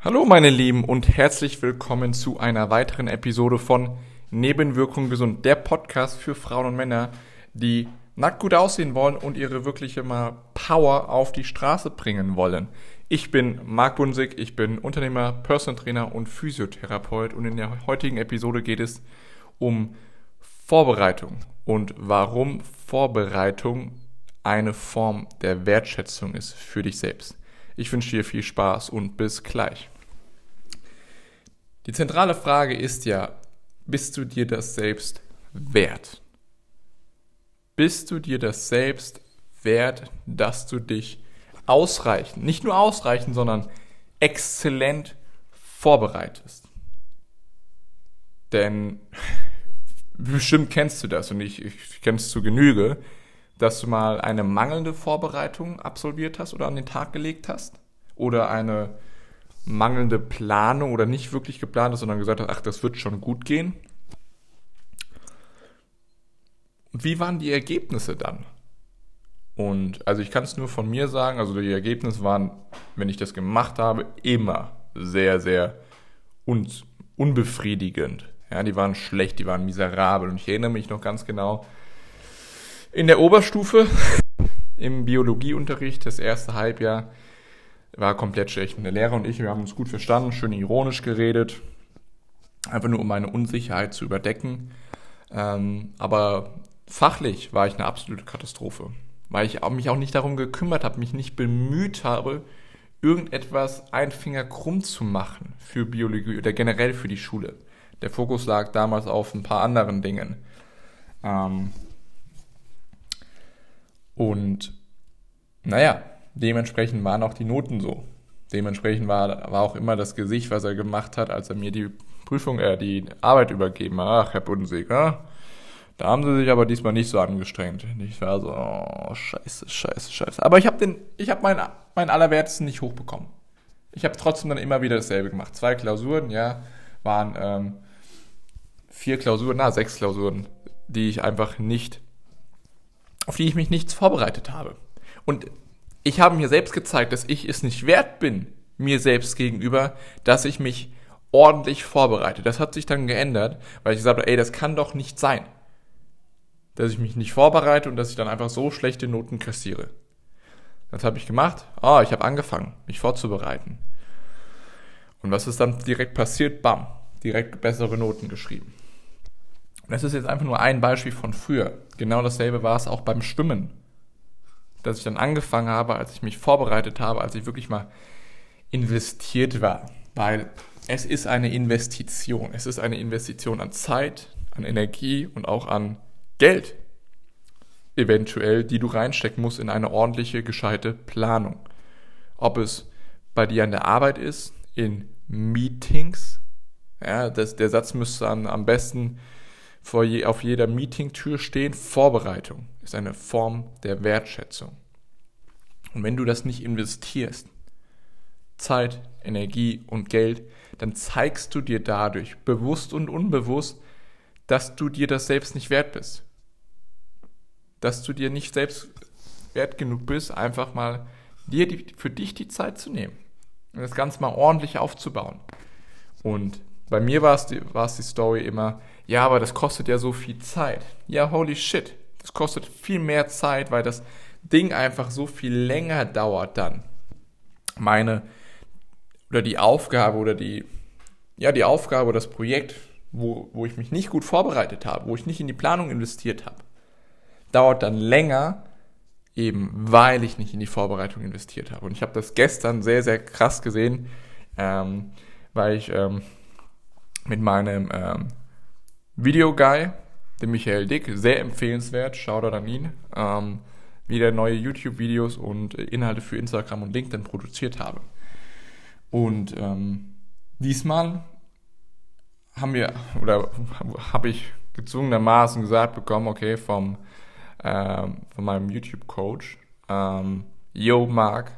Hallo meine Lieben und herzlich willkommen zu einer weiteren Episode von Nebenwirkung gesund, der Podcast für Frauen und Männer, die nackt gut aussehen wollen und ihre wirkliche mal Power auf die Straße bringen wollen. Ich bin Marc Bunsig, ich bin Unternehmer, Personal Trainer und Physiotherapeut und in der heutigen Episode geht es um Vorbereitung und warum Vorbereitung eine Form der Wertschätzung ist für dich selbst. Ich wünsche dir viel Spaß und bis gleich. Die zentrale Frage ist ja, bist du dir das selbst wert? Bist du dir das selbst wert, dass du dich ausreichend, nicht nur ausreichend, sondern exzellent vorbereitest? Denn bestimmt kennst du das und ich, ich kenne es zu Genüge, dass du mal eine mangelnde Vorbereitung absolviert hast oder an den Tag gelegt hast oder eine mangelnde Planung oder nicht wirklich geplant hast, sondern gesagt hast, ach, das wird schon gut gehen. Wie waren die Ergebnisse dann? Und also ich kann es nur von mir sagen, also die Ergebnisse waren, wenn ich das gemacht habe, immer sehr, sehr un unbefriedigend. Ja, die waren schlecht, die waren miserabel. Und ich erinnere mich noch ganz genau, in der Oberstufe, im Biologieunterricht, das erste Halbjahr, war komplett schlecht. Und der Lehrer und ich, wir haben uns gut verstanden, schön ironisch geredet, einfach nur um meine Unsicherheit zu überdecken. Ähm, aber fachlich war ich eine absolute Katastrophe, weil ich mich auch nicht darum gekümmert habe, mich nicht bemüht habe, irgendetwas ein Finger krumm zu machen für Biologie oder generell für die Schule. Der Fokus lag damals auf ein paar anderen Dingen. Ähm, und naja, dementsprechend waren auch die Noten so. Dementsprechend war, war auch immer das Gesicht, was er gemacht hat, als er mir die Prüfung, äh, die Arbeit übergeben hat. Ach, Herr Budensig, ja? Da haben sie sich aber diesmal nicht so angestrengt. Ich war so, oh, scheiße, scheiße, scheiße. Aber ich habe den, meinen, meinen Allerwertesten nicht hochbekommen. Ich habe trotzdem dann immer wieder dasselbe gemacht. Zwei Klausuren, ja, waren ähm, vier Klausuren, na, sechs Klausuren, die ich einfach nicht, auf die ich mich nichts vorbereitet habe. Und ich habe mir selbst gezeigt, dass ich es nicht wert bin, mir selbst gegenüber, dass ich mich ordentlich vorbereite. Das hat sich dann geändert, weil ich gesagt habe, ey, das kann doch nicht sein, dass ich mich nicht vorbereite und dass ich dann einfach so schlechte Noten kassiere. Das habe ich gemacht. Ah, oh, ich habe angefangen, mich vorzubereiten. Und was ist dann direkt passiert? Bam, direkt bessere Noten geschrieben. Das ist jetzt einfach nur ein Beispiel von früher. Genau dasselbe war es auch beim Schwimmen dass ich dann angefangen habe, als ich mich vorbereitet habe, als ich wirklich mal investiert war. Weil es ist eine Investition. Es ist eine Investition an Zeit, an Energie und auch an Geld, eventuell, die du reinstecken musst in eine ordentliche, gescheite Planung. Ob es bei dir an der Arbeit ist, in Meetings, ja, das, der Satz müsste am, am besten vor je, auf jeder Meetingtür stehen, Vorbereitung ist eine Form der Wertschätzung. Und wenn du das nicht investierst, Zeit, Energie und Geld, dann zeigst du dir dadurch, bewusst und unbewusst, dass du dir das selbst nicht wert bist. Dass du dir nicht selbst wert genug bist, einfach mal dir die, für dich die Zeit zu nehmen und das Ganze mal ordentlich aufzubauen. Und bei mir war es die, die Story immer, ja, aber das kostet ja so viel Zeit. Ja, holy shit. Das kostet viel mehr Zeit, weil das Ding einfach so viel länger dauert dann. Meine oder die Aufgabe oder die ja, die Aufgabe oder das Projekt, wo, wo ich mich nicht gut vorbereitet habe, wo ich nicht in die Planung investiert habe, dauert dann länger, eben weil ich nicht in die Vorbereitung investiert habe. Und ich habe das gestern sehr, sehr krass gesehen, ähm, weil ich ähm, mit meinem ähm, Videoguy, dem Michael Dick, sehr empfehlenswert, Shoutout an ihn, ähm, wieder neue YouTube-Videos und Inhalte für Instagram und LinkedIn produziert habe. Und ähm, diesmal haben wir, oder habe ich gezwungenermaßen gesagt bekommen, okay, vom, ähm, von meinem YouTube-Coach, ähm, yo, Marc,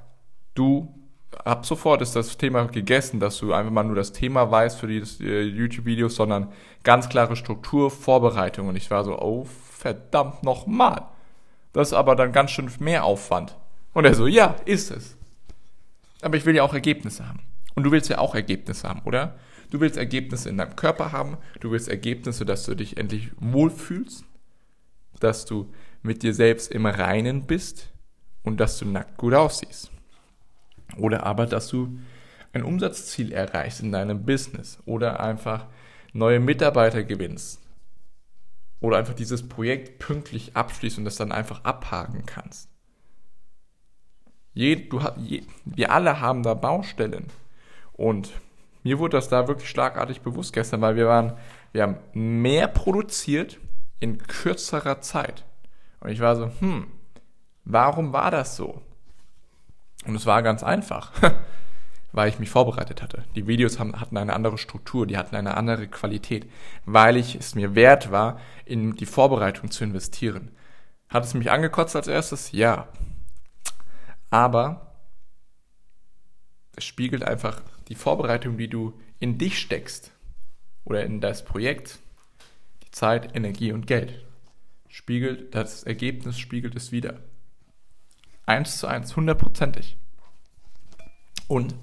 du ab sofort ist das Thema gegessen, dass du einfach mal nur das Thema weißt für die äh, YouTube-Videos, sondern ganz klare Struktur, Vorbereitung. Und ich war so, oh, verdammt nochmal. Das ist aber dann ganz schön mehr Aufwand. Und er so, ja, ist es. Aber ich will ja auch Ergebnisse haben. Und du willst ja auch Ergebnisse haben, oder? Du willst Ergebnisse in deinem Körper haben, du willst Ergebnisse, dass du dich endlich wohlfühlst, dass du mit dir selbst im Reinen bist und dass du nackt gut aussiehst. Oder aber, dass du ein Umsatzziel erreichst in deinem Business oder einfach neue Mitarbeiter gewinnst. Oder einfach dieses Projekt pünktlich abschließt und das dann einfach abhaken kannst. Je, du, je, wir alle haben da Baustellen. Und mir wurde das da wirklich schlagartig bewusst gestern, weil wir waren, wir haben mehr produziert in kürzerer Zeit. Und ich war so, hm, warum war das so? Und es war ganz einfach, weil ich mich vorbereitet hatte. Die Videos haben, hatten eine andere Struktur, die hatten eine andere Qualität, weil ich es mir wert war, in die Vorbereitung zu investieren. Hat es mich angekotzt als erstes? Ja. Aber es spiegelt einfach die Vorbereitung, die du in dich steckst oder in das Projekt, die Zeit, Energie und Geld, spiegelt das Ergebnis, spiegelt es wieder. Eins zu eins, hundertprozentig. Und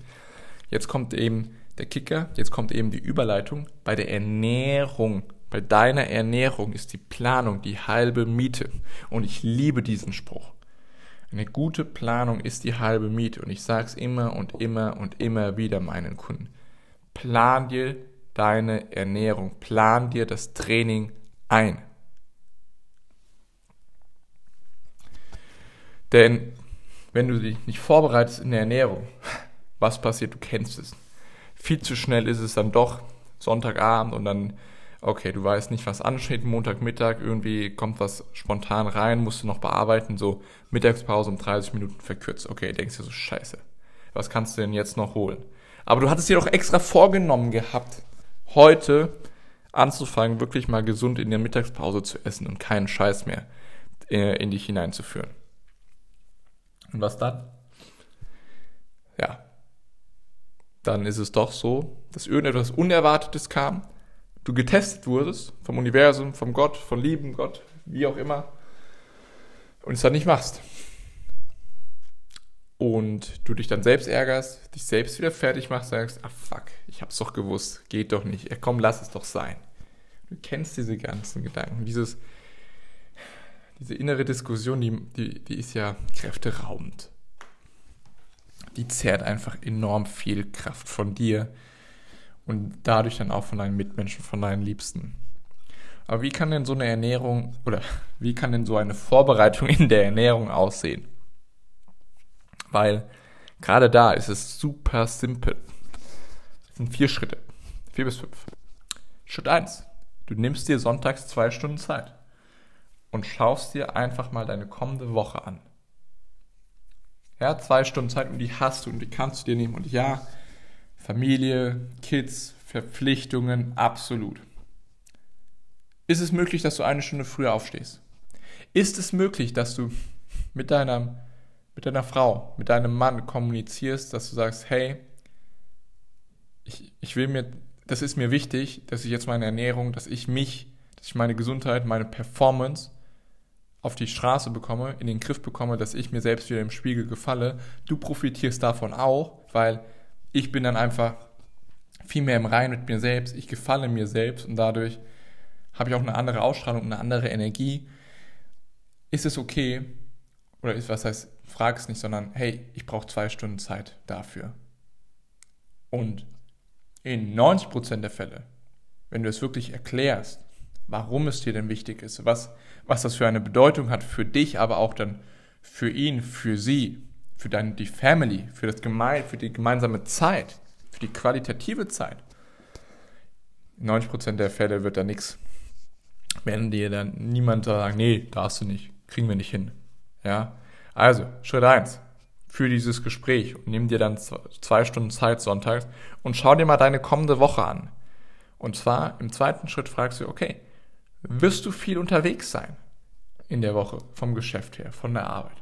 jetzt kommt eben der Kicker, jetzt kommt eben die Überleitung. Bei der Ernährung, bei deiner Ernährung ist die Planung die halbe Miete. Und ich liebe diesen Spruch. Eine gute Planung ist die halbe Miete und ich sage es immer und immer und immer wieder meinen Kunden. Plan dir deine Ernährung, plan dir das Training ein. Denn wenn du dich nicht vorbereitest in der Ernährung, was passiert? Du kennst es. Viel zu schnell ist es dann doch Sonntagabend und dann okay, du weißt nicht, was ansteht, Montagmittag, irgendwie kommt was spontan rein, musst du noch bearbeiten, so Mittagspause um 30 Minuten verkürzt. Okay, denkst du so, scheiße, was kannst du denn jetzt noch holen? Aber du hattest dir doch extra vorgenommen gehabt, heute anzufangen, wirklich mal gesund in der Mittagspause zu essen und keinen Scheiß mehr äh, in dich hineinzuführen. Und was dann? Ja. Dann ist es doch so, dass irgendetwas Unerwartetes kam du getestet wurdest vom Universum, vom Gott, von lieben Gott, wie auch immer, und es dann nicht machst. Und du dich dann selbst ärgerst, dich selbst wieder fertig machst, sagst, ah fuck, ich hab's doch gewusst, geht doch nicht, ja, komm, lass es doch sein. Du kennst diese ganzen Gedanken, dieses, diese innere Diskussion, die, die, die ist ja kräfteraubend. Die zehrt einfach enorm viel Kraft von dir und dadurch dann auch von deinen Mitmenschen, von deinen Liebsten. Aber wie kann denn so eine Ernährung oder wie kann denn so eine Vorbereitung in der Ernährung aussehen? Weil gerade da ist es super simpel. Es sind vier Schritte. Vier bis fünf. Schritt eins: Du nimmst dir sonntags zwei Stunden Zeit und schaust dir einfach mal deine kommende Woche an. Ja, zwei Stunden Zeit und die hast du und die kannst du dir nehmen. Und ja, Familie, Kids, Verpflichtungen, absolut. Ist es möglich, dass du eine Stunde früher aufstehst? Ist es möglich, dass du mit deiner, mit deiner Frau, mit deinem Mann kommunizierst, dass du sagst, hey, ich, ich will mir, das ist mir wichtig, dass ich jetzt meine Ernährung, dass ich mich, dass ich meine Gesundheit, meine Performance auf die Straße bekomme, in den Griff bekomme, dass ich mir selbst wieder im Spiegel gefalle. Du profitierst davon auch, weil ich bin dann einfach viel mehr im Rein mit mir selbst, ich gefalle mir selbst und dadurch habe ich auch eine andere Ausstrahlung, eine andere Energie. Ist es okay? Oder ist, was heißt, frag es nicht, sondern hey, ich brauche zwei Stunden Zeit dafür. Und in 90% der Fälle, wenn du es wirklich erklärst, warum es dir denn wichtig ist, was, was das für eine Bedeutung hat für dich, aber auch dann für ihn, für sie, für deine, die Family, für, das Geme für die gemeinsame Zeit, für die qualitative Zeit. In 90% der Fälle wird da nichts. Werden dir dann niemand sagen, nee, darfst du nicht, kriegen wir nicht hin. Ja, also Schritt 1 für dieses Gespräch und nimm dir dann zwei Stunden Zeit sonntags und schau dir mal deine kommende Woche an. Und zwar im zweiten Schritt fragst du, okay, wirst du viel unterwegs sein in der Woche vom Geschäft her, von der Arbeit?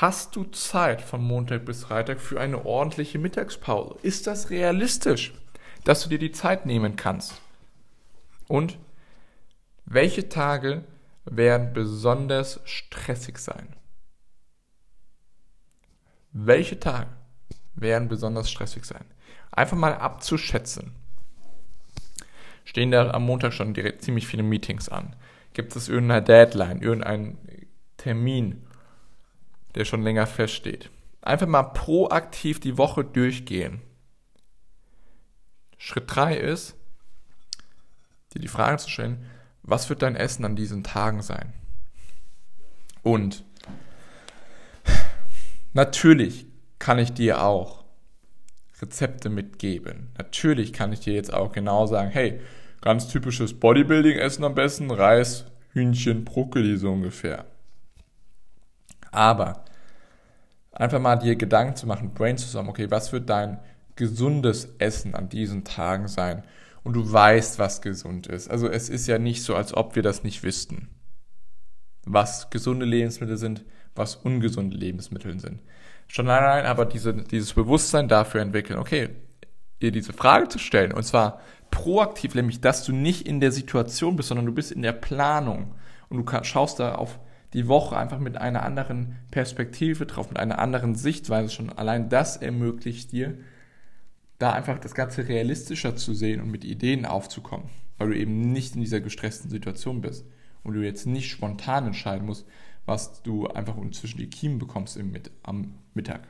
Hast du Zeit von Montag bis Freitag für eine ordentliche Mittagspause? Ist das realistisch, dass du dir die Zeit nehmen kannst? Und welche Tage werden besonders stressig sein? Welche Tage werden besonders stressig sein. Einfach mal abzuschätzen. Stehen da am Montag schon direkt ziemlich viele Meetings an? Gibt es irgendeine Deadline, irgendeinen Termin, der schon länger feststeht? Einfach mal proaktiv die Woche durchgehen. Schritt 3 ist, dir die Frage zu stellen, was wird dein Essen an diesen Tagen sein? Und natürlich kann ich dir auch Rezepte mitgeben. Natürlich kann ich dir jetzt auch genau sagen, hey, ganz typisches Bodybuilding-Essen am besten, Reis, Hühnchen, Brokkoli so ungefähr. Aber einfach mal dir Gedanken zu machen, Brain zusammen, okay, was wird dein gesundes Essen an diesen Tagen sein? Und du weißt, was gesund ist. Also es ist ja nicht so, als ob wir das nicht wüssten. Was gesunde Lebensmittel sind, was ungesunde Lebensmittel sind. Schon allein aber diese, dieses Bewusstsein dafür entwickeln, okay, dir diese Frage zu stellen, und zwar proaktiv, nämlich, dass du nicht in der Situation bist, sondern du bist in der Planung und du schaust da auf die Woche einfach mit einer anderen Perspektive drauf, mit einer anderen Sichtweise schon. Allein das ermöglicht dir, da einfach das Ganze realistischer zu sehen und mit Ideen aufzukommen, weil du eben nicht in dieser gestressten Situation bist und du jetzt nicht spontan entscheiden musst, was du einfach zwischen die Kiemen bekommst im, am Mittag.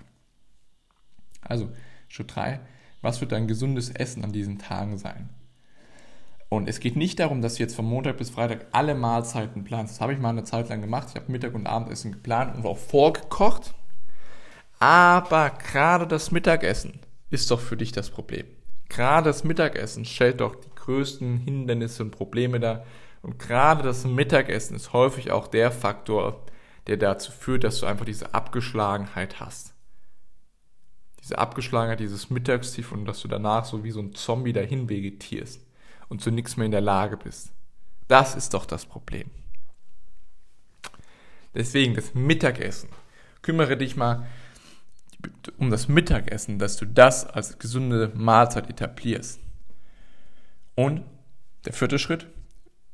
Also, Schritt 3, was wird dein gesundes Essen an diesen Tagen sein? Und es geht nicht darum, dass du jetzt von Montag bis Freitag alle Mahlzeiten planst. Das habe ich mal eine Zeit lang gemacht. Ich habe Mittag- und Abendessen geplant und auch vorgekocht. Aber gerade das Mittagessen ist doch für dich das Problem. Gerade das Mittagessen stellt doch die größten Hindernisse und Probleme dar. Und gerade das Mittagessen ist häufig auch der Faktor, der dazu führt, dass du einfach diese Abgeschlagenheit hast. Diese Abgeschlagenheit, dieses Mittagstief und dass du danach so wie so ein Zombie dahin vegetierst und zu nichts mehr in der Lage bist. Das ist doch das Problem. Deswegen das Mittagessen. Kümmere dich mal um das Mittagessen, dass du das als gesunde Mahlzeit etablierst. Und der vierte Schritt,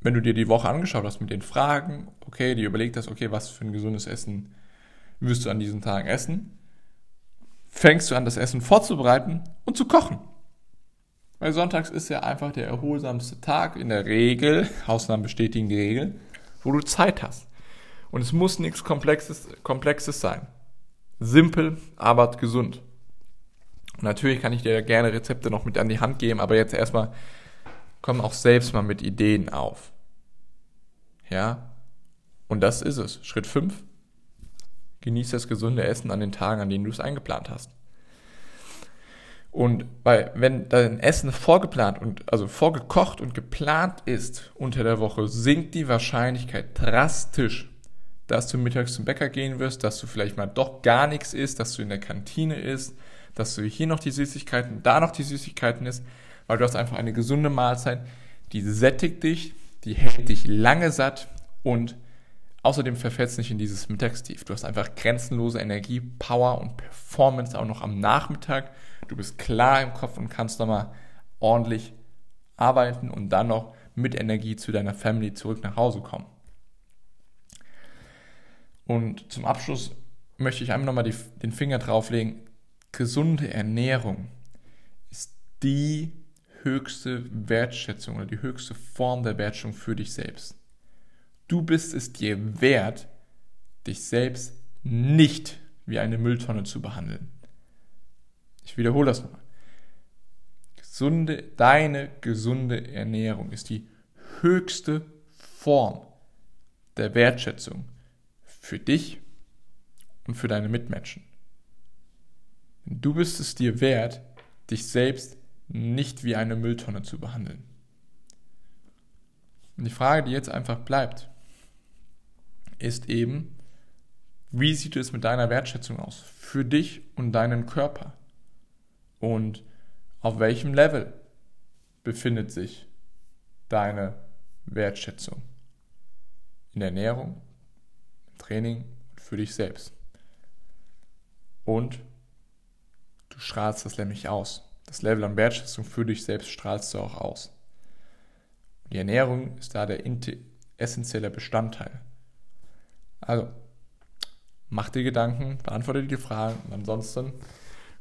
wenn du dir die Woche angeschaut hast mit den Fragen, okay, die überlegt hast, okay, was für ein gesundes Essen wirst du an diesen Tagen essen, fängst du an, das Essen vorzubereiten und zu kochen. Weil sonntags ist ja einfach der erholsamste Tag in der Regel, Ausnahmen bestätigen die Regel, wo du Zeit hast. Und es muss nichts Komplexes, Komplexes sein. Simpel, aber gesund. Und natürlich kann ich dir gerne Rezepte noch mit an die Hand geben, aber jetzt erstmal komm auch selbst mal mit Ideen auf. Ja? Und das ist es. Schritt 5. Genieß das gesunde Essen an den Tagen, an denen du es eingeplant hast. Und weil, wenn dein Essen vorgeplant und also vorgekocht und geplant ist unter der Woche, sinkt die Wahrscheinlichkeit drastisch, dass du mittags zum Bäcker gehen wirst, dass du vielleicht mal doch gar nichts isst, dass du in der Kantine isst, dass du hier noch die Süßigkeiten, da noch die Süßigkeiten isst, weil du hast einfach eine gesunde Mahlzeit, die sättigt dich, die hält dich lange satt und außerdem verfällst nicht in dieses Mittagstief. Du hast einfach grenzenlose Energie, Power und Performance auch noch am Nachmittag Du bist klar im Kopf und kannst nochmal ordentlich arbeiten und dann noch mit Energie zu deiner Family zurück nach Hause kommen. Und zum Abschluss möchte ich einfach nochmal den Finger drauflegen. Gesunde Ernährung ist die höchste Wertschätzung oder die höchste Form der Wertschätzung für dich selbst. Du bist es dir wert, dich selbst nicht wie eine Mülltonne zu behandeln. Ich wiederhole das nochmal. Gesunde, deine gesunde Ernährung ist die höchste Form der Wertschätzung für dich und für deine Mitmenschen. Du bist es dir wert, dich selbst nicht wie eine Mülltonne zu behandeln. Und die Frage, die jetzt einfach bleibt, ist eben, wie sieht es mit deiner Wertschätzung aus? Für dich und deinen Körper. Und auf welchem Level befindet sich deine Wertschätzung? In der Ernährung, im Training und für dich selbst. Und du strahlst das nämlich aus. Das Level an Wertschätzung für dich selbst strahlst du auch aus. Die Ernährung ist da der essentielle Bestandteil. Also, mach dir Gedanken, beantworte dir die Fragen und ansonsten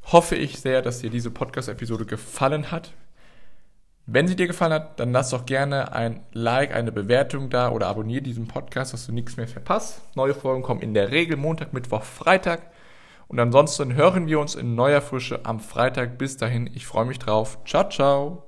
hoffe ich sehr, dass dir diese Podcast-Episode gefallen hat. Wenn sie dir gefallen hat, dann lass doch gerne ein Like, eine Bewertung da oder abonniere diesen Podcast, dass du nichts mehr verpasst. Neue Folgen kommen in der Regel Montag, Mittwoch, Freitag. Und ansonsten hören wir uns in neuer Frische am Freitag. Bis dahin, ich freue mich drauf. Ciao, ciao.